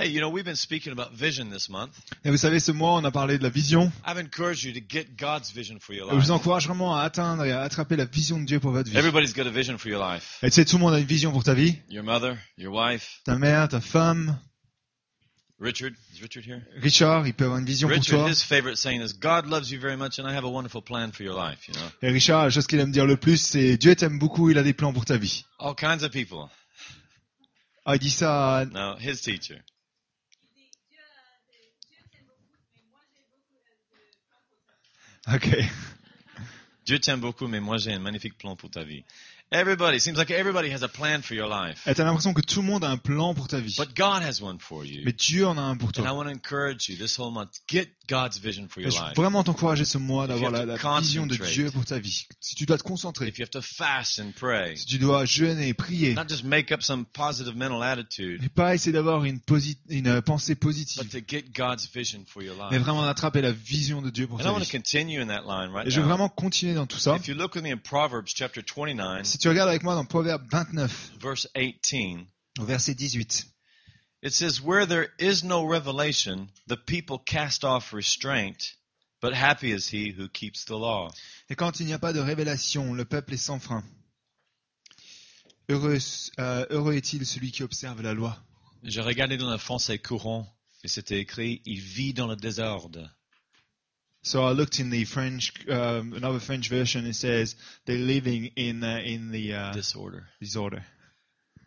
Hey, you know, we've been speaking about vision this month. Et vous savez, ce mois, on a parlé de la vision. I've encouraged you to get God's vision for your Et je vous life. encourage vraiment à atteindre et à attraper la vision de Dieu pour votre vie. Everybody's got a vision for your life. Et tu sais, tout le monde a une vision pour ta vie. Your mother, your wife, Ta mère, ta femme, Richard. Is Richard here? Richard, il peut avoir une vision pour Richard, toi. his favorite saying is, God loves you very much and I have a wonderful plan for your life, you know? Et Richard, la chose qu'il aime dire le plus, c'est Dieu t'aime beaucoup, il a des plans pour ta vie. All kinds of people. Ah, il dit ça à... No, his teacher. Ok. Dieu t'aime beaucoup, mais moi j'ai un magnifique plan pour ta vie. Everybody, seems like everybody has a plan for your life. Et t'as l'impression que tout le monde a un plan pour ta vie. But God has one for you. Mais Dieu en a un pour And I toi. want to encourage you this whole month, get God's vision for je veux life. vraiment t'encourager ce mois d'avoir If you la, have la to vision de. Dieu pour ta vie. Si tu dois te concentrer, If you have to fast and pray, si tu dois jeûner, prier, not just make up some positive mental attitude, et pas essayer d'avoir une, euh, pensée but positive, to get God's vision for your mais life. vraiment d'attraper la vision de Dieu pour And I ta want to vie. continue in that line right Et je veux vraiment continuer dans tout ça. If you look with me in Proverbs chapter 29, Si tu regardes avec moi dans Proverbe 29, verse 18, au verset 18, it says, Where there is no revelation, the people cast off restraint, but happy is he who keeps the law. Et quand il n'y a pas de révélation, le peuple est sans frein. Heureux, euh, heureux est-il celui qui observe la loi. J'ai regardé dans le français courant et c'était écrit Il vit dans le désordre. So I looked in the French, um, another French version. It says they're living in uh, in the uh, Disorder. disorder.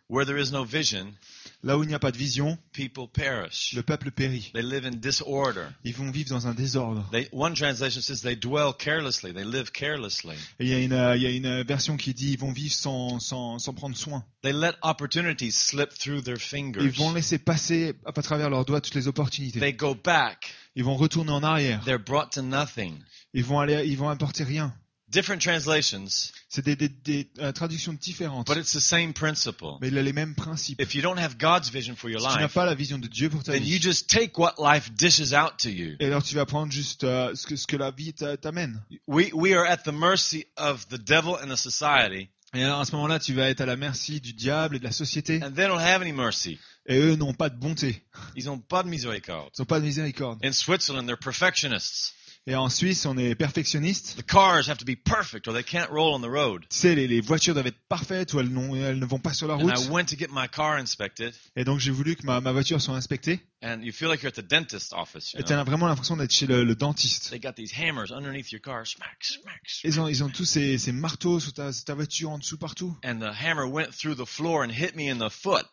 Where there is no vision, Là où il n'y a pas de vision, people perish. le peuple périt. They live in disorder. Ils vont vivre dans un désordre. They, one translation says they dwell carelessly. They live carelessly. Et il y a une, euh, il y a une version qui dit ils vont vivre sans, sans, sans prendre soin. They let opportunities slip through their Ils fingers. vont laisser passer à travers leurs doigts toutes les opportunités. They go back. Ils vont retourner en arrière. They're brought to nothing. Ils vont aller, ils vont apporter rien. Different translations, C'est des, des, des, euh, traductions différentes. but it's the same principle. Mais il a les mêmes principes. If you don't have God's vision for your Si tu n'as life, pas la vision de Dieu pour ta then you vie, just take what life dishes out to you. et alors tu vas prendre juste euh, ce, que, ce que la vie t'a- t'amène. We, we are at the mercy of the devil and the society, Et alors à ce moment-là, tu vas être à la merci du diable et de la société. and they don't have any mercy. Et eux n'ont pas de bonté. Ils n'ont pas de miséricorde. Ils n'ont pas de miséricorde. In Switzerland, they're perfectionists. Et en Suisse, on est perfectionniste. The cars have to be perfect or they can't roll on the road. Tu sais, les, les voitures doivent être parfaites ou elles, ne vont pas sur la And route. I went to get my car inspected, Et donc j'ai voulu que ma, ma voiture soit inspectée. and you feel like you're at the dentist office. You Et tu know? as vraiment l'impression d'être chez le, le dentiste. They got these hammers underneath your car, smack, smack, smack. Ils ont, ils ont tous ces, ces marteaux sur ta, voiture en dessous partout. And the hammer went through the floor and hit me in the foot.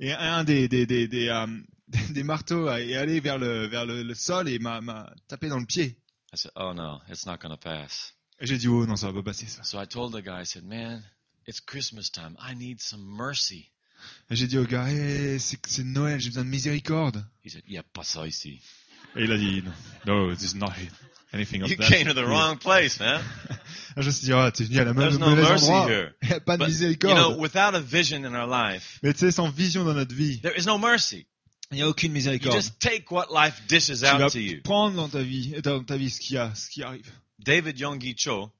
Et un des, des, des, des, euh, des marteaux est allé vers le, vers le, le sol et m'a m'a tapé dans le pied. I said, "Oh no, it's not going to pass." Et j'ai dit, oh non, ça va pas passer ça. So I told the guy, I said, "Man, it's Christmas time. I need some mercy." Et j'ai dit au gars, Eh, c'est c'est Noël, j'ai besoin de miséricorde. He said, "Yeah, pas ça ici." Et il a dit, no, no, this is not anything of You that. came to the wrong place, man. Je me suis dit, ah, t'es venu à la même There's no mauvais mercy endroit. here. Il n'y a pas de But, you miséricorde. know, without a vision in our life, Mais tu sais, sans vision dans notre vie, there is no mercy. Il n'y a aucune You miséricorde. just take what life dishes tu vas out to you. prendre dans ta vie, dans ta vie ce qui a, ce qui arrive. David Yonggi Cho,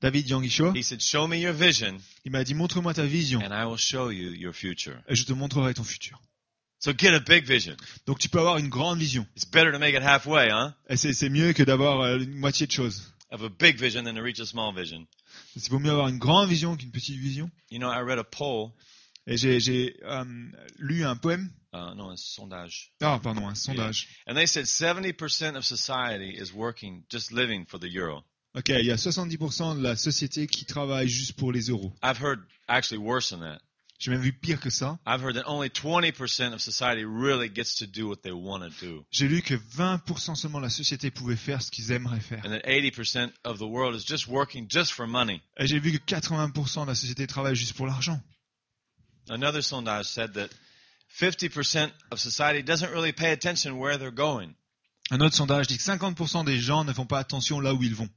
David Yangisho, he said, "Show me your vision, il m'a dit, montre-moi ta vision and I will show you your future." et je te montrerai ton futur. So get a big vision. Donc tu peux avoir une grande vision. It's better to make it halfway, huh? C'est mieux que d'avoir euh, une moitié de choses. Of a big vision than to reach a small vision. Il vaut mieux avoir une grande vision qu'une petite vision. You know, I read a poll, Et j'ai euh, lu un poème, uh, no, un sondage, ah pardon, un sondage. and they said 70% of society is working, just living for the euro. Ok, il y a 70% de la société qui travaille juste pour les euros. I've heard actually worse than that. J'ai même vu pire que ça. I've heard that only 20% of society really gets to do what they want to do, J'ai lu que 20% seulement de la société pouvait faire ce qu'ils aimeraient faire. and that 80% of the world is just working just for money. Et j'ai vu que 80% de la société travaille juste pour l'argent. Another sondage said that 50% of society doesn't really pay attention where they're going. Un autre sondage dit que 50% des gens ne font pas attention là où ils vont.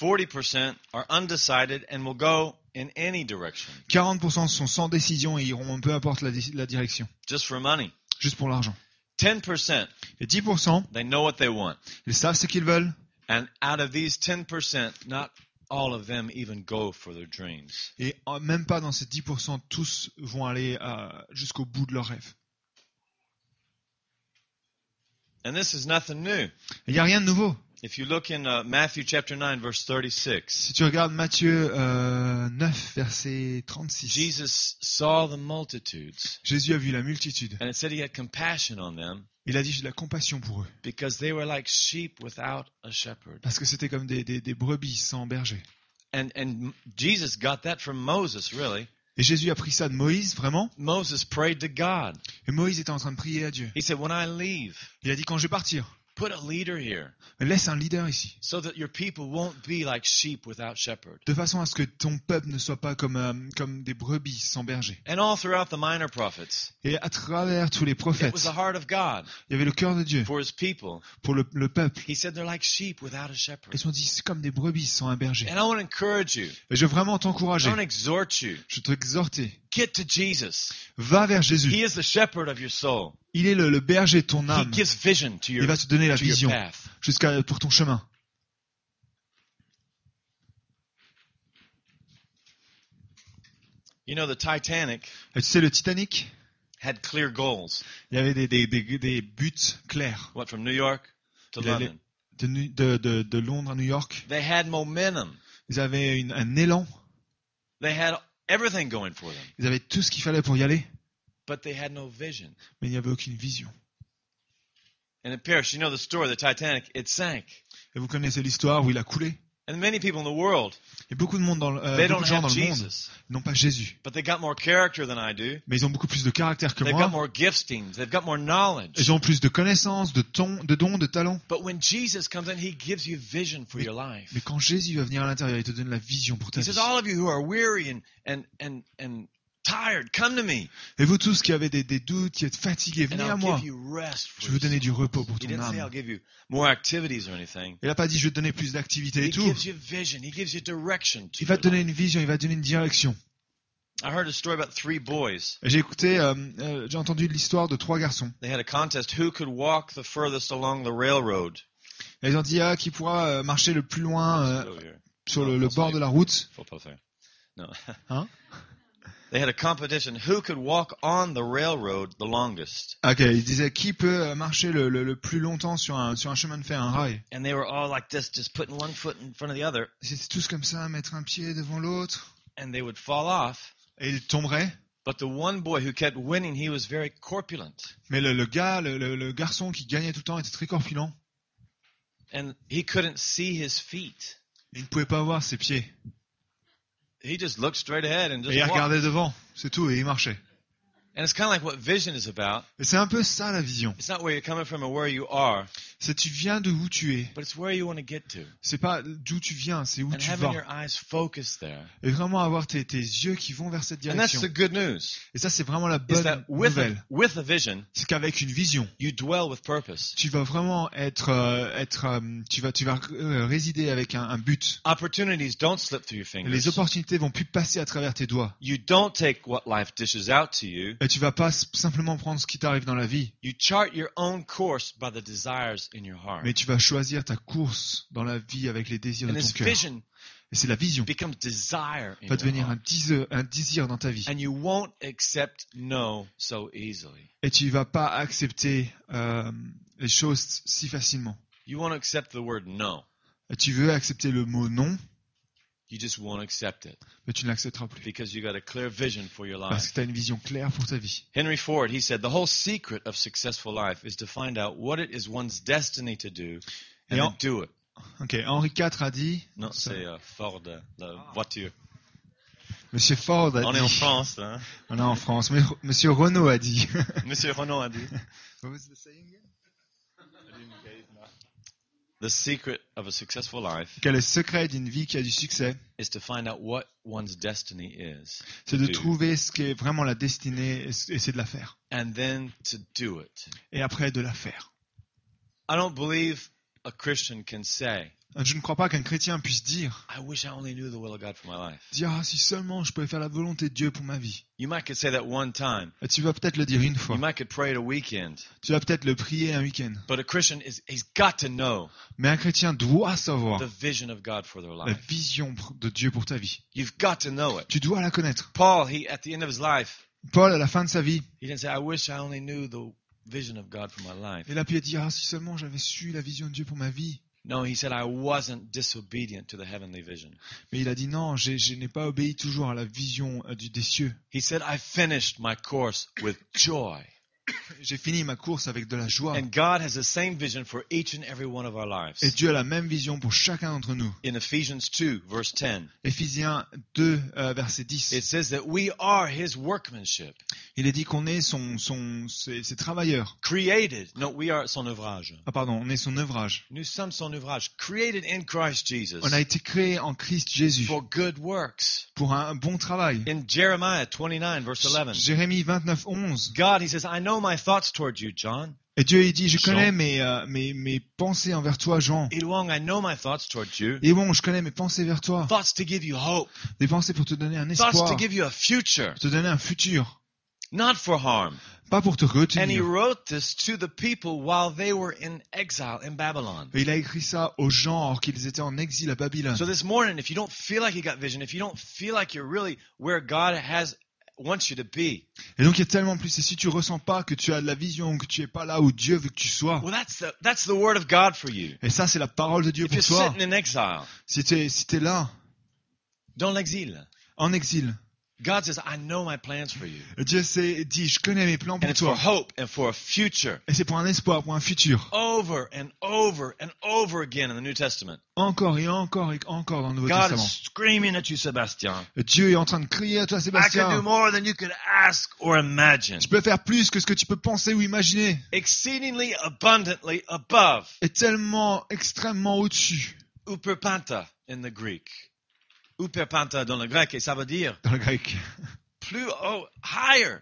40% are undecided and will go in any direction, 40% sont sans décision et iront peu importe la, direction, just for money. juste pour l'argent. 10%, Et 10%, they know what they want. ils savent ce qu'ils veulent. And out of these 10%, not et euh, même pas dans ces 10%, tous vont aller euh, jusqu'au bout de leurs rêves. And this is. Il n'y a rien de nouveau. If you look in uh, Matthew chapter 9 verse 36, Si tu regardes Matthieu euh, 9, verset 36, Jesus saw the multitudes Jésus a vu la multitude. and it said he had compassion on them Il a dit j'ai de la compassion pour eux. because they were like sheep without a shepherd. Parce que c'était comme des, des, des brebis sans berger. And and Jesus got that from Moses really. Et Jésus a pris ça de Moïse, vraiment? Moses prayed to God. Et Moïse était en train de prier à Dieu. He said, "When I leave, Il a dit quand je vais partir, put a leader here laisse un leader ici. so that your people won't be like sheep without shepherd." De façon à ce que ton peuple ne soit pas comme, euh, comme des brebis sans berger. And all throughout the minor prophets, Et à travers tous les it prophètes, was the heart of God il y avait le cœur de Dieu for his people. pour le, le peuple. He said they're like sheep without a shepherd. Ils dit c'est comme des brebis sans un berger. And I want to encourage you. Et je veux vraiment I t'encourager. want to exhort you. Je t'exhorter. Get to Jesus. Va vers He Jésus. is the shepherd of your soul. Il est le, le berger de ton âme. your, Il va te donner la vision jusqu'à pour ton chemin. You know, the Titanic Et tu sais, le Titanic, had clear goals. il y avait des, des, des, des buts clairs. What, from New York to Il allait- London? De, Nu- de, de, de Londres à New York, They had momentum. ils avaient une- un élan. They had everything going for them, Ils avaient tout ce qu'il fallait pour y aller, but they had no vision. mais il n'y avait aucune vision. And it perished. You know the story, the Titanic, it sank. Et vous connaissez l'histoire où il a coulé? And many people in the world, Et beaucoup de monde dans le, euh, they beaucoup don't de gens have dans le monde n'ont pas Jésus, but they got more character than I do. mais ils ont beaucoup plus de caractère que They've moi. got more giftings. They've got more knowledge. Ils ont plus de connaissances, de, ton, de dons, de talents. But when Jesus comes in, he gives you vision for your life. Mais quand Jésus va venir à l'intérieur, il te donne la vision pour ta He vie. says, All of you who are weary and, and, and, and tired, come to me, Et vous tous qui avez des, des doutes, qui êtes fatigués, venez à moi. Je vais vous donner du repos pour He ton âme. Il n'a pas dit je vais te donner plus d'activités et tout. gives you vision. He gives you direction. To Il va te donner une vision, il va te donner une direction. I heard a story about three boys. Et J'ai écouté, euh, euh, j'ai entendu l'histoire de trois garçons. They had a contest who could walk the furthest along the railroad. Et ils ont dit ah, qui pourra euh, marcher le plus loin euh, sur le, le bord de la route. Hein? They had a competition who could walk on the railroad the longest? Ok, ils disaient qui peut marcher le, le, le plus longtemps sur un, sur un chemin de fer, un rail? And they were all like this, just putting one foot in front of the other, C'était tous comme ça, mettre un pied devant l'autre. and they would fall off. Et ils tomberaient. But the one boy who kept winning, he was very corpulent. Mais le, le gars, le, le- le garçon qui gagnait tout le temps était très corpulent. And he couldn't see his feet. Il ne pouvait pas voir ses pieds. He just looked straight ahead and just Et il walked. regardait devant, c'est tout, et il marchait. And it's kind of like what vision is about. Et c'est un peu ça la vision. It's not where you're coming from or where you are, C'est tu viens de où tu es. but it's where you want to get to. C'est pas d'où tu viens, c'est où And tu vas. Et vraiment avoir tes, tes yeux qui vont vers cette And that's direction. the good news. Et ça, c'est vraiment la bonne nouvelle. C'est qu'avec une vision, you dwell with purpose. tu vas vraiment être, euh, être, euh, tu vas, tu vas euh, résider avec un, un but. Opportunities don't slip through your Les fingers. opportunités vont plus passer à travers tes doigts. You don't take what life dishes out to you. Et tu vas pas simplement prendre ce qui t'arrive dans la vie, You chart your own course by the desires. Mais tu vas choisir ta course dans la vie avec les désirs de ton cœur. Et c'est la vision in va devenir un désir, un désir dans ta vie. And you won't accept no so easily. Et tu vas pas accepter euh, les choses si facilement. You won't accept the word no. Et tu veux accepter le mot non, You just won't accept it mais tu ne l'accepteras plus. because you got a clear vision for your Parce life. que tu as une vision claire pour ta vie. Henry Ford, he said, the whole secret of successful life is to find out what it is one's destiny to do and en- do it. Ok, Henri IV a dit, Non, c'est euh, Ford, euh, la voiture. Monsieur Ford a On dit, est en France, hein. on est en France, mais Monsieur Renault a dit. Monsieur Renault a dit. What was the saying again? The secret of a successful life Que le secret d'une vie qui a du succès, is to find out what one's destiny is c'est de Do. trouver ce qui est vraiment la destinée et c'est de la faire. and then to do it. Et après de la faire. I don't believe a Christian can say, Je ne crois pas qu'un chrétien puisse dire, I wish I only knew the will of God for my life. dire ah, si seulement je pouvais faire la volonté de Dieu pour ma vie. You might could say that one time. Et tu vas peut-être le dire une fois. You might could pray it a weekend. Tu vas peut-être le prier un week-end. But a Christian is he's got to know Mais un chrétien doit savoir the vision of God for their la vision de Dieu pour ta vie. You've got to know it. Tu dois la connaître. Paul, he at the end of his life, Paul, à la fin de sa vie, he didn't say, I wish I only knew the vision of God for my life. Et là, puis il a dit, ah, si seulement j'avais su la vision de Dieu pour ma vie. No, he said I wasn't disobedient to the heavenly vision. Mais il a dit, non, j'ai- je n'ai pas obéi toujours à la vision euh, du, des cieux. He said I finished my course with joy. J'ai fini ma course avec de la joie. And God has the same vision for each and every one of our lives. Et Dieu a la même vision pour chacun d'entre nous. In Ephesians 2, verse 10, Éphésiens 2, euh, verset 10. it says that we are his workmanship, Il est dit qu'on est son, son, ses, ses travailleurs. created. No, we are son ouvrage. Ah pardon, on est son œuvrage. Nous sommes son ouvrage, created in Christ Jesus On a été créé en Christ Jésus for good works. pour un bon travail. In Jeremiah 29, verse 11, Jérémie 29, 11. God, he says, I know my thoughts toward you, John. Et Dieu il dit, je Jean. connais mes, euh, mes, mes pensées envers toi, Jean. Ilwong, I know my thoughts toward you. Et bon, je connais mes pensées vers toi. Thoughts to give you hope. Des pensées pour te donner un Thoughts espoir, to give you a future, pour te donner un futur. not for harm. Pas pour te And he retenir. wrote this to the people while they were in exile in Babylon. Et il a écrit ça aux gens alors qu'ils étaient en exil à Babylone. So this morning, if you don't feel like you got vision, if you don't feel like you're really where God has wants you to be, Et donc il y a tellement plus. Et si tu ressens pas que tu as de la vision, que tu es pas là où Dieu veut que tu sois. well, that's the that's the word of God for you. Et ça, c'est la parole de Dieu If pour you're toi. sitting in exile, Si tu es, si t'es là, dans l'exil, en exil, God says, "I know my plans for you, Dieu dit, je connais mes plans and pour it's for toi. hope and for a future." Et c'est pour un espoir, pour un futur. Over and over and over again in the New Testament, Encore et encore et encore dans le Nouveau God Testament. is screaming at you, Sebastian. Dieu est en train de crier à toi, I can do Sébastien. more than you could ask or imagine, Je peux faire plus que ce que tu peux penser ou imaginer. exceedingly abundantly above Et tellement extrêmement au-dessus in the Greek. Uperpanta dans le grec, et ça veut dire dans le grec. plus haut, higher,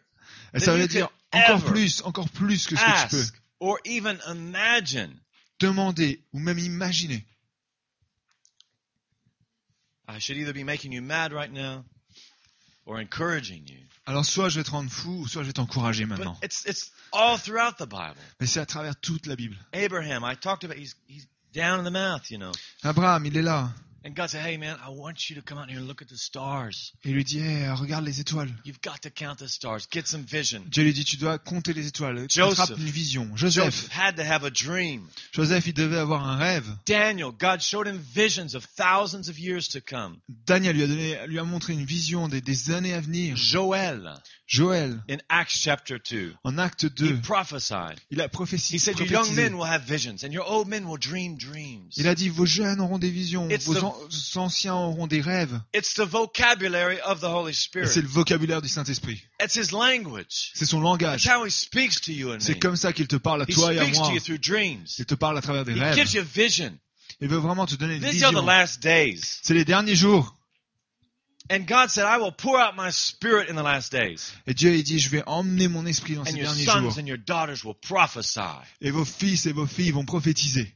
Et ça veut dire encore plus, encore plus que ce que tu ask, or even imagine. peux demander ou même imaginer. I should either be making you mad right now or encouraging you. Alors soit je vais te rendre fou, ou soit je vais t'encourager maintenant. it's it's all throughout the Bible. Mais c'est à travers toute la Bible. Abraham, I talked about he's he's down in the mouth, you know. Abraham, il est là. And God said, Hey man, I want you to come out here and look at the stars. Il lui dit, Hey, regarde les étoiles. You've got to count the stars. Get some vision. Dieu lui dit, tu dois compter les étoiles. Joseph. une vision. Joseph. Joseph had to have a dream. Joseph, il devait avoir un rêve. Daniel, God showed him visions of thousands of years to come. Daniel lui a donné, lui a montré une vision des, des années à venir. Joël, in Acts chapter 2, en acte he 2, prophesied. il a prophétisé. He said, Your young men will have visions, and your old men will dream dreams. Il a dit, vos jeunes auront des visions, It's vos anciens auront des rêves. It's the vocabulary of the Holy Spirit. c'est le vocabulaire du Saint-Esprit. It's his language. C'est son That's langage. how he speaks to you and C'est me. comme ça qu'il te parle à He toi et à moi. to you through dreams. Il te parle à travers des He rêves. gives you vision. Il veut vraiment te donner une These are the vision. last days. C'est les derniers jours. And God said, I will pour out my spirit in the last days. Et Dieu, il dit, je vais emmener mon esprit dans And ces your derniers jours. sons and your daughters will prophesy. Et vos fils et vos filles vont prophétiser.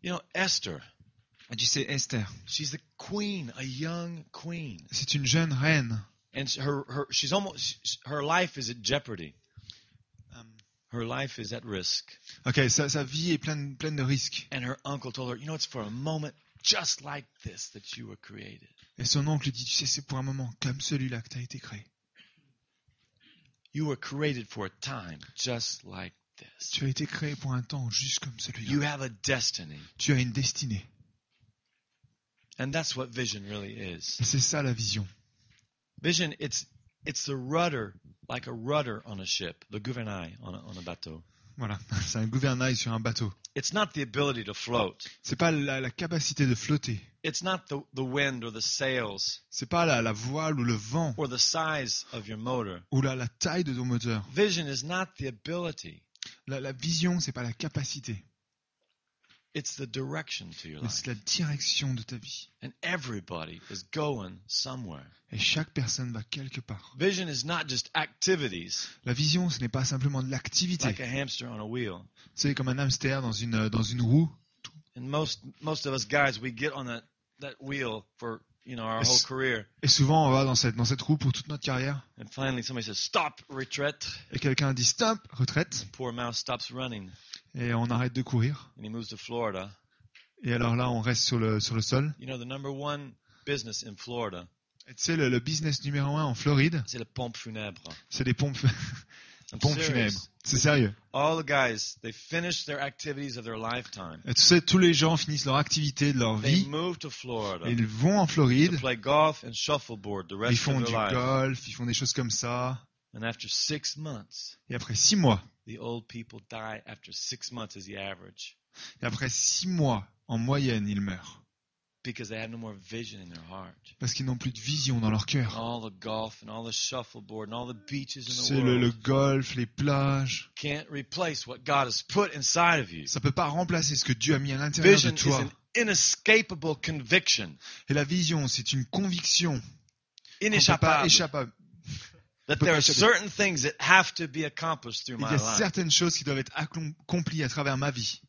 You know, Esther, tu sais, Esther, she's the queen, a young queen. c'est une jeune reine. And her, her, she's almost, her life is at jeopardy. Her life is at risk. Ok, sa, sa vie est pleine, pleine de risques. And her uncle told her, you know, it's for a moment just like this that you were created. Et son oncle dit, tu sais, c'est pour un moment comme celui-là que tu as été créé. You were created for a time just like. Tu as été créé pour un temps juste comme You celui-là. have a destiny. Tu as une destinée. And that's what vision really c'est ça la vision. Vision, it's, it's the rudder, like a rudder on a ship, the gouvernail on a, on a bateau. Voilà, c'est un gouvernail sur un bateau. It's not the ability to float. C'est pas la, la capacité de flotter. It's not the, the wind or the sails C'est pas la, la voile ou le vent or the size of your motor. ou la, la taille de ton moteur. Vision is not the ability. La, la vision, c'est pas la capacité, It's the direction to your life. c'est la direction de ta vie. And everybody is going somewhere. Et chaque personne va quelque part. Vision is not just activities La vision, ce n'est pas simplement de l'activité. like a hamster on a wheel. C'est comme un hamster dans une, dans une roue. And most most of us guys, we get on that that wheel for you know our whole Yes. career. Et souvent, on va dans cette, dans cette roue pour toute notre carrière. And finally, somebody says, "Stop, retreat." Et quelqu'un dit stop, retraite. Poor mouse stops running, Et on arrête de courir. and he moves to Florida. Et alors là, on reste sur le, sur le sol. You know, the number one business in Florida. Et tu sais, le, le business numéro un en Floride, C'est les pompes funèbres. c'est pompes, Serious. funèbres. C'est sérieux. All the guys, they finish their activities of their lifetime. Et tu sais, tous les gens finissent leur activité de leur They vie move to Florida et ils vont en to Floride. play golf and shuffleboard the Ils font of du life. golf, ils font des choses comme ça. And after six months, Et après six mois, the old people die after six months is the average et après six mois, en moyenne, ils meurent. Because they have no more vision in their heart. Parce qu'ils n'ont plus de vision dans leur cœur. All the golf and all the shuffleboard and all the beaches in the C'est le, le golf, les plages. can't replace what God has put inside of you. Ça peut pas remplacer ce que Dieu a mis à l'intérieur Vision de is toi. an inescapable conviction, Et la vision, c'est une conviction inescapable, échapper. that there are certain things that have to be accomplished through Il my y a life. certaines choses qui doivent être accomplies à travers ma vie.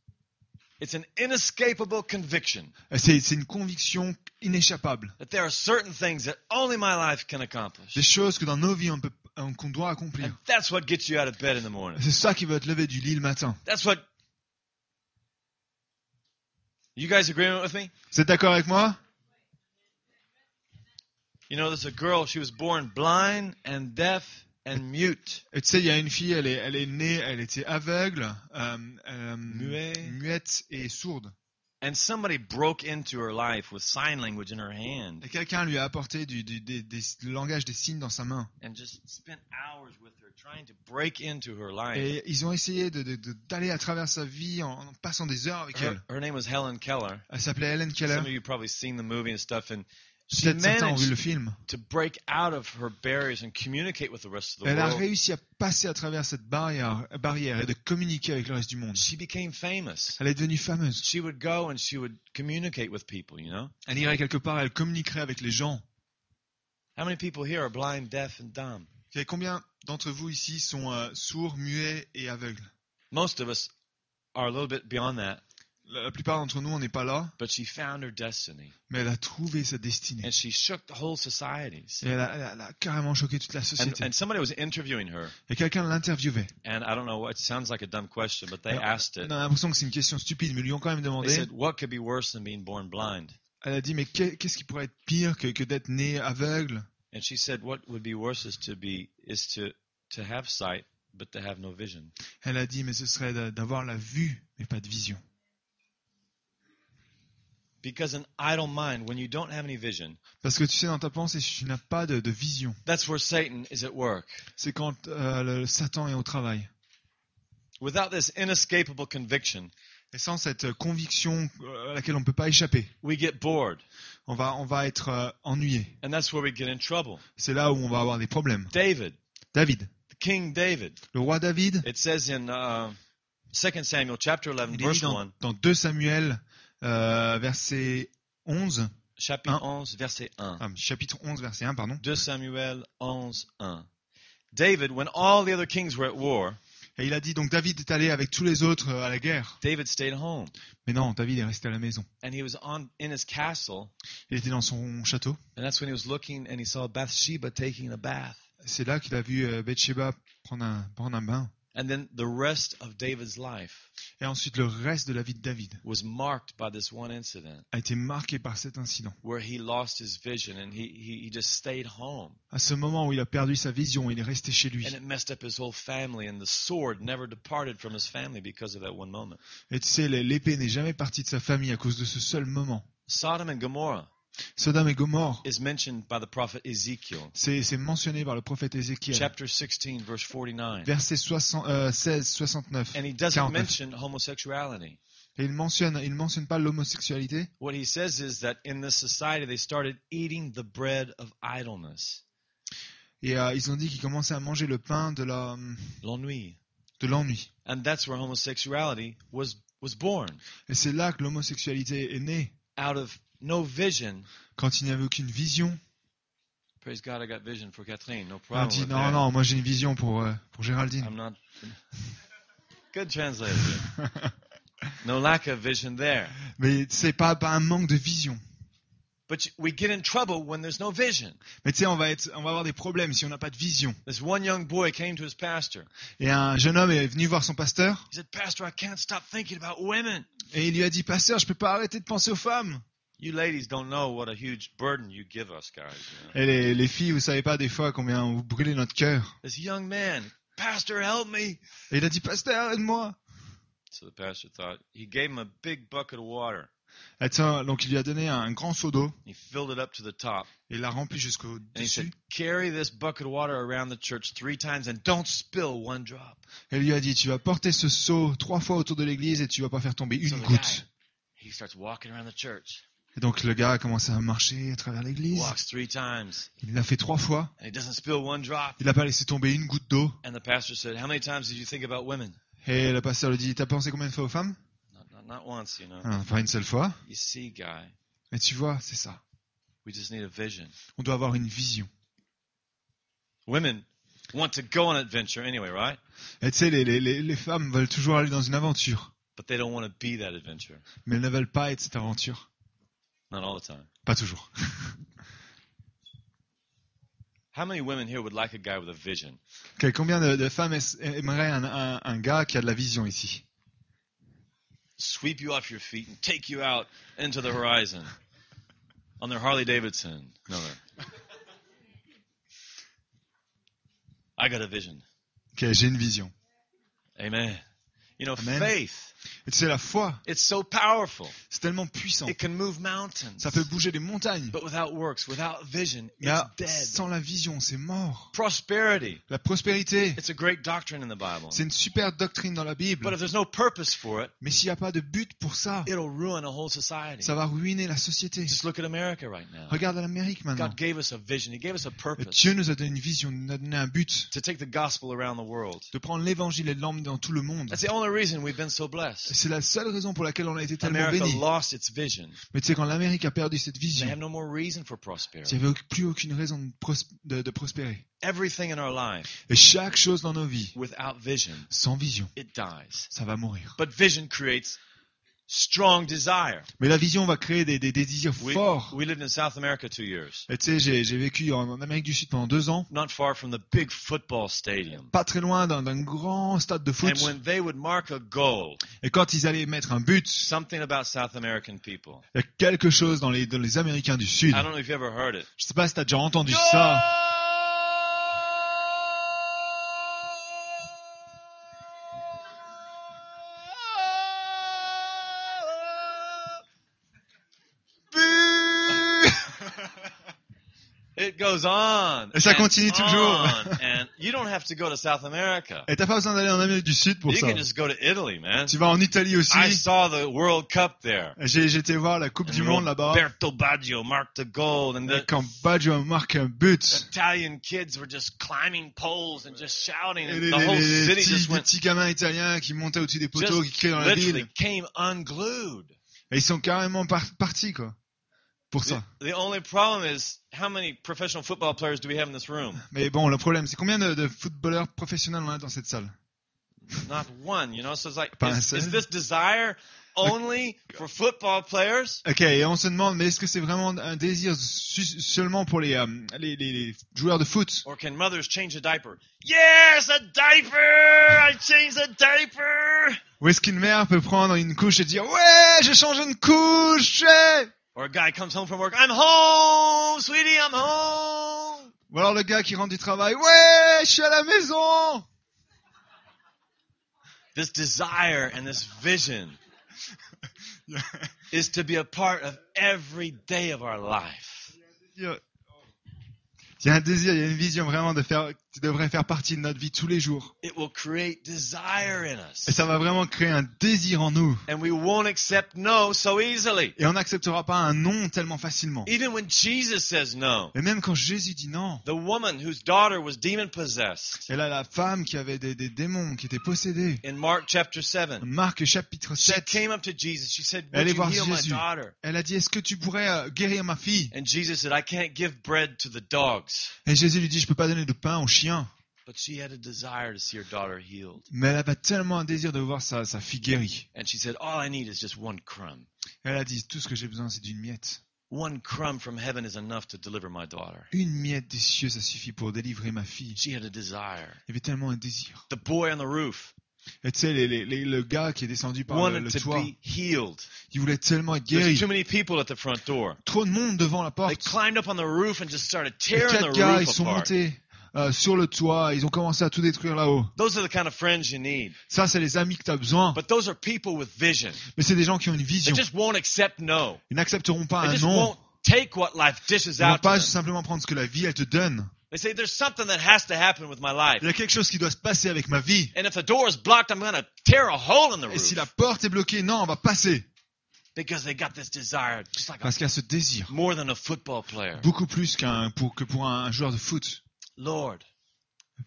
It's an inescapable conviction C'est c'est une conviction inéchappable. that there are certain things that only my life can accomplish. Des choses que dans nos vies, on peut- on- qu'on doit accomplir. And that's what gets you out of bed in the morning. C'est ça qui va te lever du lit le matin. That's what. You guys agree with me? Vous êtes d'accord avec moi You know, there's a girl, she was born blind and deaf and mute. Et tu sais, il y a une fille, elle est, elle est née, elle était aveugle, euh, euh, Muet. muette et sourde. And somebody broke into her life with sign language in her hand Et quelqu'un lui a apporté du, du- des- des- le langage des signes dans sa main. and just spent hours with her trying to break into her life. Et ils ont essayé de- de- de- d'aller à travers sa vie en, en passant des heures avec Her, elle. her name was Helen Keller. Elle s'appelait Helen Keller. Some of you probably seen the movie and stuff, and she managed to break out of her barriers and communicate with the rest of the Elle a world. réussi à passer à travers cette barrière, barrière et de communiquer avec le reste du monde. She became famous. Elle est devenue fameuse. She would go and she would communicate with people, you know? Elle irait quelque part, elle communiquerait avec les gens. How many people here are blind, deaf, and dumb? Et combien d'entre vous ici sont euh, sourds, muets et aveugles? Most of us are a little bit beyond that, la, la plupart d'entre nous, on n'est pas là, but she found her destiny mais elle a trouvé sa destinée. and she shook the whole societies. Et elle a, elle a- elle a carrément choqué toute la société. and somebody was interviewing her, Et quelqu'un l'interviewait. and I don't know what, it sounds like a dumb question, but they Alors, asked On a l'impression que c'est une question stupide, mais ils lui ont quand même They demandé. said, What could be worse than being born blind? Elle a dit, mais qu'est- qu'est-ce qui pourrait être pire que, que d'être né aveugle? And she said, What would be worse is to be is to to have sight but to have no vision. Elle a dit, mais ce serait d'a- d'avoir la vue, mais pas de vision. Because an idle mind, when you don't have any vision, Parce que tu sais, dans ta pensée, si tu n'as pas de, de vision, that's where Satan is at work. c'est quand euh, le Satan est au travail. Without this inescapable conviction, Et sans cette conviction euh, à laquelle on ne peut pas échapper, we get bored. on va, on va être euh, ennuyé. And that's where we get in trouble. C'est là où on va avoir des problèmes. David, David, the King David, le roi David, it says in uh, 2 Samuel chapter 11, il est dit verse dans, 1, dans 2 Samuel, verset 11, chapitre Un. 11, verset 1. ah, chapitre 11, verset 1, pardon. 2 Samuel 11, 1. David, when all the other kings were at war, Et il a dit, donc David est allé avec tous les autres euh, à la guerre. David stayed home. Mais non, David est resté à la maison. And he was on in his castle, Il était dans son château. and that's when he was looking and he saw Bathsheba taking a bath. C'est là qu'il a vu euh, Bathsheba prendre un, prendre un bain. And then the rest of David's life Et ensuite, le reste de la vie de David was marked by this one incident a été marqué par cet incident. where he lost his vision and he, he, he just stayed home. À ce moment où il a perdu sa vision, il est resté chez lui. And it messed up his whole family, and the sword never departed from his family because of that one moment. Et tu sais, l'épée n'est jamais partie de sa famille à cause de ce seul moment. Sodom and Gomorrah Sodome et Gomorre, is mentioned by the prophet Ezekiel, c'est mentionné par le prophète Ézéchiel. chapter 16, verse 49. Verset 60, euh, 16, 69. And he doesn't 49. mention homosexuality. Et il mentionne, il mentionne pas l'homosexualité. What he says is that in this society they started eating the bread of idleness, Et euh, ils ont dit qu'ils commençaient à manger le pain de la, l'ennui. de l'ennui. And that's where homosexuality was, was born. Et c'est là que l'homosexualité est née. Out of no vision. Quand il n'y avait aucune vision, Praise God, I got vision for Kathleen. No on a problem. dit with non, non, moi j'ai une vision pour, euh, pour Géraldine. I'm not. Good translator. No lack of vision there. Mais c'est pas, pas un manque de vision. But we get in trouble when there's no vision. Mais tu sais, on va être, on va avoir des problèmes si on n'a pas de vision. This one young boy came to his pastor. Et un jeune homme est venu voir son pasteur He said, Pastor, I can't stop thinking about women. et il lui a dit, pasteur, je peux pas arrêter de penser aux femmes. You ladies don't know what a huge burden you give us, guys. you know. Et les, les filles, vous savez pas des fois combien vous brûlez notre cœur. This young man, Pastor, help me. Et il a dit, pasteur, aide-moi. So the pastor thought he gave him a big bucket of water. Et tiens, donc il lui a donné un grand seau d'eau He filled it up to the top. et il l'a rempli jusqu'au dessus. Carry this bucket of water around the church three times and don't spill one drop. Et il lui a dit, tu vas porter ce seau trois fois autour de l'église et tu vas pas faire tomber So une the goutte. guy, he starts walking around the church. Et donc le gars a commencé à marcher à travers l'église. Walks three times Il l'a fait trois fois. and he doesn't spill one drop. Il n'a pas laissé tomber une goutte d'eau. And the pastor said, How many times did you think about women? Et le pasteur lui dit, t'as pensé combien de fois aux femmes? Not, not, not once, you know. Ah, Pas une seule fois. You see, guy, Mais tu vois, c'est ça. we just need a vision. On doit avoir une vision. Women want to go on adventure anyway, right? Et tu sais, les, les, les, les femmes veulent toujours aller dans une aventure. But they don't want to be that adventure. Mais elles ne veulent pas être cette aventure. Not all the time. Pas toujours. How many women here would like a guy with a vision? Ok, combien de, de femmes es- aimeraient un, un, un gars qui a de la vision ici? Sweep you off your feet and take you out into the horizon on their Harley Davidson. No, no. I got a vision. Ok, j'ai une vision. Amen. You know, Amen. faith, Sais, la foi, it's so powerful. c'est tellement puissant. It can move mountains. Ça peut bouger des montagnes. But without works, without vision, Mais it's dead. sans la vision, c'est mort. Prosperity, La prospérité, it's a great doctrine in the Bible. c'est une super doctrine dans la But Bible. if there's no purpose for it, Mais s'il n'y a pas de but pour ça, it'll ruin a whole society. ça va ruiner la société. Just look at America right now. Regarde l'Amérique maintenant. God gave us a vision. He gave us a Et purpose Dieu nous a donné une vision, nous a donné un but to take the gospel around the world. de prendre l'évangile et de l'emmener dans tout le monde. That's the only reason we've been so blessed. C'est la seule raison pour laquelle on a été tellement vision. Mais tu sais, quand l'Amérique a perdu cette vision, il n'y avait plus aucune raison de, pros- de- de prospérer. Everything in our life Et chaque chose dans nos vies, without vision, sans vision, it dies. ça va mourir. But vision creates strong desire. Mais la vision va créer des, des- des désirs We, forts. we lived in South America two years, Et tu sais, j'ai j'ai vécu en, en Amérique du Sud pendant deux ans, not far from the big football stadium. pas très loin d'un d'un grand stade de foot. And when they would mark a goal, Et quand ils allaient mettre un but, something about South American people. il y a quelque chose dans les, dans les Américains du Sud. I don't know if you ever heard it. Je sais pas si t'as déjà entendu ça. Goes on. Et ça continue toujours. And you don't have to go to South America. Et t'as pas besoin d'aller en Amérique du Sud pour You ça. can just go to Italy, man. Tu vas en Italie aussi. I saw the World Cup there. J'ai été voir la Coupe And du Monde là-bas. Roberto Baggio marked the goal, and Et the quand Baggio marque un but, Italian kids were just climbing poles and just shouting, and les, the whole les city petits, just gamins italiens qui montaient au-dessus des poteaux, qui criaient dans la ville. came unglued. Et ils sont carrément par- partis, quoi. Pour The, ça. the only problem is how many professional football players do we have in this room? Mais bon, le problème, c'est combien de, de footballeurs professionnels on a dans cette salle? Not one, you know? So it's like, Pas un is, this desire only for football players? Ok, et on se demande, mais est-ce que c'est vraiment un désir seulement pour les, euh, les, les- les joueurs de foot? Or can mothers change a diaper? Yes, a diaper! I changed a diaper! Ou est-ce qu'une mère peut prendre une couche et dire Ouais, j'ai changé une couche ouais Or a guy comes home from work, I'm home, sweetie, I'm home! Ou alors le gars qui rentre du travail Ouais, je suis à la maison This desire and this vision is to be a part of every day of our life. Il y a un désir, il y a une vision vraiment de faire, qui devrait faire partie de notre vie tous les jours. It will create desire in Et us. ça va vraiment créer un désir en nous. And we won't accept no so easily. Et on n'acceptera pas un non tellement facilement. Even when Jesus says no, Et même quand Jésus dit non, the woman whose daughter was demon possessed et là la femme qui avait des, des démons, qui était possédée, in Mark chapter 7, Marc chapitre she 7, came up to Jesus. She said, Elle est voir Jésus. elle a dit, est-ce que tu pourrais euh, guérir ma fille? And Jesus said, I can't give bread to the dogs. Et Jésus lui dit, je peux pas donner de pain aux chiens. But she had a desire to see her daughter healed. Mais elle avait tellement un désir de voir sa, sa fille guérie. And she said, All I need is just one crumb. Elle a dit, tout ce que j'ai besoin, c'est d'une miette. One crumb from heaven is enough to deliver my daughter. Une miette des cieux, ça suffit pour délivrer ma fille. She had a desire. Il y avait tellement un désir. The boy on the roof, Et tu sais, les, les- les- le gars qui est descendu par le, wanted le to toit, il voulait tellement être guéri. too many people at the front door. Trop de monde devant la They porte. climbed up on the roof and just started Les tearing quatre the gars, ils sont apart. montés euh, sur le toit, ils ont commencé à tout détruire là-haut. Those are the kind of friends you need. Ça, c'est les amis que tu as besoin. But those are people with vision. Mais c'est des gens qui ont une They vision. no. Ils n'accepteront pas They un non. Ils vont out to pas simplement prendre ce que la vie, elle te donne. They say there's something that has to happen with my life. Il y a quelque chose qui doit se passer avec ma vie. And if the door is blocked, I'm going to tear a hole in the Et si la porte est bloquée, non, on va passer. Because they got this desire, just like a, Parce qu'il y a ce désir. more than a football player. Beaucoup plus qu'un, pour, que pour un joueur de foot. Lord,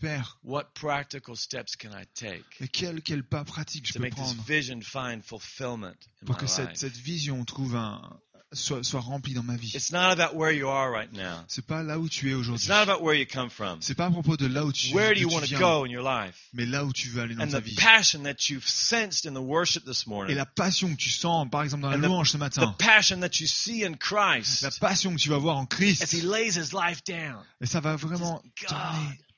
Père, what practical steps can I take et quel, quel pas pratique je to peux make this prendre vision find fulfillment in pour que cette vision trouve un, soit, soit remplie dans ma vie. It's not about where you are right now. C'est pas là où tu es It's aujourd'hui. not about where you come from. C'est pas à propos de là où tu, Where do you want to go in your life? mais là où tu veux aller dans And ta the vie. passion that you've sensed in the worship this Et morning, la passion que tu sens, par exemple, dans la And the- louange ce the matin. passion that you see in La passion que tu vas voir en as Christ. He lays His life down. Et ça va vraiment.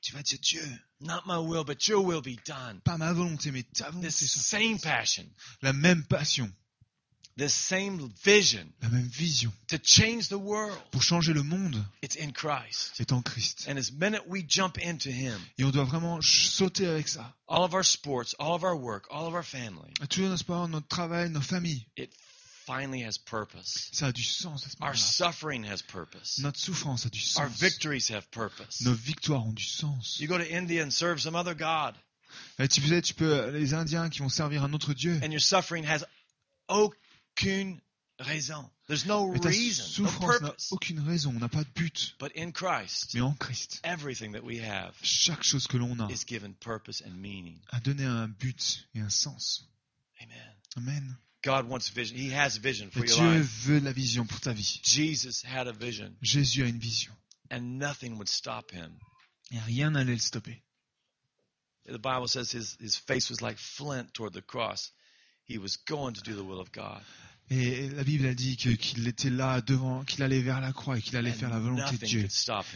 Tu vas dire Dieu, Not my will, but your will be done. pas ma volonté, mais ta volonté. Same passion, La même passion, this same vision la même vision to change the world, pour changer le monde it's in Christ. est en Christ. And as minute we jump into Him, Et on doit vraiment sauter avec ça. all of our sports, all of our work, all of our family, À tous nos sports, notre travail, nos familles. it finally has purpose. Ça a du sens à ce Our suffering has purpose. Notre souffrance a du Our sens. victories have purpose. Nos victoires ont du sens. You go to India and serve some other God, Et tu sais, tu peux, les Indiens qui vont servir un autre Dieu. and your suffering has aucune raison. There's no Et ta reason, no souffrance n'a purpose. aucune raison, on n'a pas de but. But in Christ, Mais en Christ, everything that we have chaque chose que l'on a is given purpose and meaning. a donné un but et un sens. Amen. Amen. God wants vision. He has vision for your Dieu life. veut la vision pour ta vie. Jesus had a vision, Jésus a une vision. and nothing would stop him. Et rien n'allait le stopper. The Bible says his, his face was like flint toward the cross. He was going to do the will of God. Et la Bible a dit que- qu'il était là devant, qu'il allait vers la croix et qu'il allait And faire la volonté de Dieu.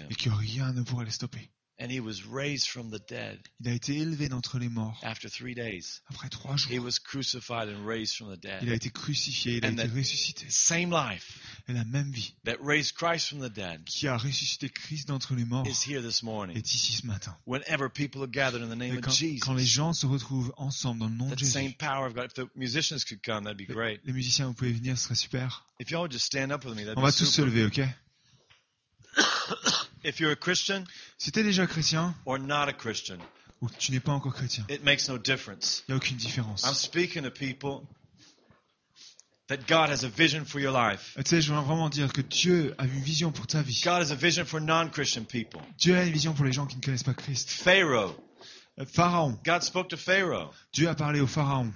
Et que rien ne pourrait le stopper. And he was raised from the dead Il a été élevé d'entre les morts. after three days. Après trois jours, He was crucified and raised from the il a dead. été crucifié, il a And été that- ressuscité. Same life Et la même vie that raised Christ from the dead qui a ressuscité Christ d'entre les morts is here this morning. est ici ce matin. Whenever people are gathered in the name Et of quand, Jesus, quand les gens se retrouvent ensemble dans le nom de that same Jésus, power of God. If the musicians could come, that'd be great. les musiciens, vous pouvez venir, ce serait super. If y'all would just stand up with me, that'd On be va tous se lever, ok? If you're a Christian Si t'es déjà chrétien or not a Christian, ou que tu n'es pas encore chrétien, it makes no difference. il n'y a aucune différence. I'm speaking to people that God has a vision for your life. Tu sais, je veux vraiment dire que Dieu a une vision pour ta vie. God has a vision for non-Christian people. Dieu a une vision pour les gens qui ne connaissent pas Christ. Pharaoh, Euh, Pharaon, God spoke to Pharaoh. Dieu a parlé au Pharaon.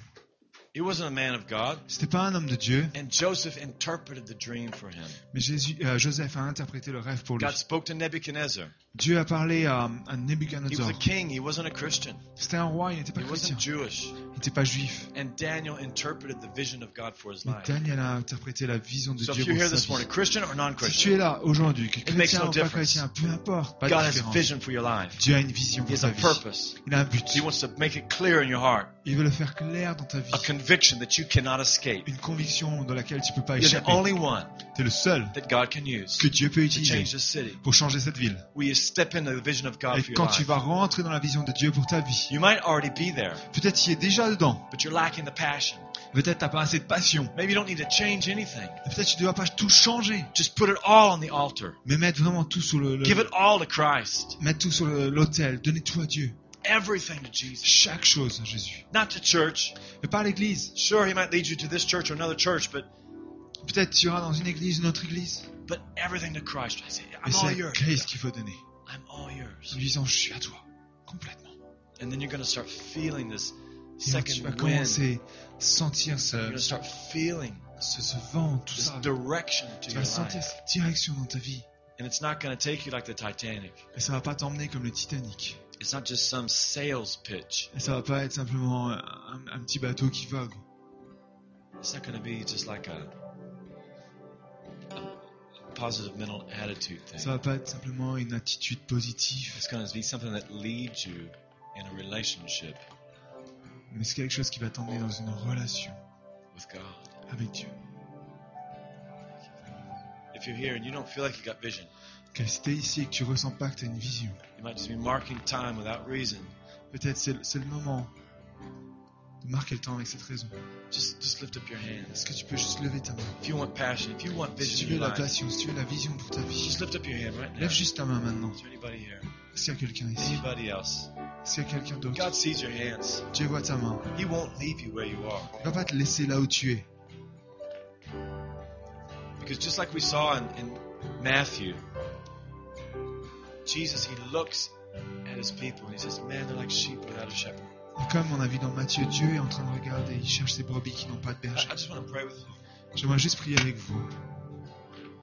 He wasn't a man of God. C'était pas un homme de Dieu, And Joseph interpreted the dream for him. mais Jésus, euh, Joseph a interprété le rêve pour lui. God spoke to Nebuchadnezzar. Dieu a parlé à, à He was Nebuchadnezzar. a king. He wasn't a Christian. C'était un roi, il n'était pas He chrétien, wasn't Jewish. il n'était pas juif. And Daniel interpreted the vision of God for his Mais life. Daniel a interprété la vision de So Dieu if you're pour here sa this morning, vie. Christian or Si tu non-Christian, es là aujourd'hui, que It makes chrétien no ou pas difference. chrétien, peu importe, pas de God has a différence. vision for your life. Dieu a une vision He pour has ta a vie. purpose. Il a un but. He wants to make it clear in your heart. Il veut le faire clair dans ta vie. A conviction that you cannot escape. Une conviction dans laquelle tu peux pas échapper. only one Tu es le seul that God can use que Dieu peut utiliser pour changer cette ville. Step into the vision of God Et for your quand tu vas rentrer dans la vision de Dieu pour ta vie, You might already be there, peut-être tu y es déjà dedans. but you're lacking the passion. Peut-être t'as pas assez de passion. Maybe you don't need to change anything. Peut-être tu ne dois pas tout changer. Just put it all on the altar. Mais mettre vraiment tout sur le, le- Give it all to Christ. mettre tout sur le- l'autel. Donner tout à Dieu. Everything to Jesus. Chaque chose à Jésus. Not to church. Mais pas à l'église. Sure, He might lead you to this church or another church, but Peut-être tu iras dans une église, une autre église. but everything to Christ. I say, Mais I'm all c'est yours. Christ qu'il faut donner. I'm all yours. En lui disant, je suis à toi. Complètement. And then you're going to start feeling this Et là, tu second vas commencer à sentir ce, You're going to start feeling ce, ce vent, tout this ça. direction to Tu your vas sentir life. cette direction dans ta vie. And it's not going to take you like the Titanic. Et ça va pas t'emmener comme le Titanic. It's not just some sales pitch. Et ça va pas être simplement un, petit bateau qui vogue. It's not going to be just like a positive mental attitude Ça thing. va pas être simplement une attitude positive. It's going to be something that leads you in a relationship mais c'est quelque chose qui va t'emmener dans une relation with God. avec Dieu. If you're here and you don't feel like you got vision, Que si t'es ici et que tu ressens pas que tu as une vision, you might just be marking time without reason. peut-être c'est le moment de marquer le temps avec cette raison. Just just lift up your hands. Est-ce que tu peux juste lever ta main? If you want passion, if you want Si tu vision veux la passion, si tu veux la vision pour ta vie, just lift up your hand right now. lève juste ta main maintenant. Is there anybody here? Est-ce qu'il y a quelqu'un ici Anybody else? Qu'il y a quelqu'un d'autre God sees your hands. Dieu voit ta main. He won't leave you where you are. Il va pas te laisser là où tu es. Because just like we saw in, in Matthew, Jesus, he looks at his people and he says, Man, they're like sheep without a shepherd. Et comme on a vu dans Matthieu, Dieu est en train de regarder, il cherche ses brebis qui n'ont pas de berger. J'aimerais juste prier avec vous.